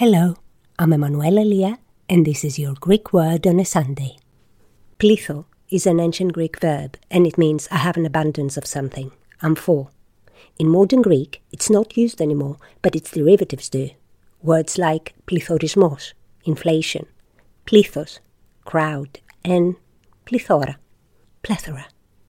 Hello, I'm Emanuela Lia, and this is your Greek word on a Sunday. Plitho is an ancient Greek verb, and it means I have an abundance of something. I'm full. In modern Greek, it's not used anymore, but its derivatives do. Words like plithorismos, inflation, plithos, crowd, and plethora, plethora.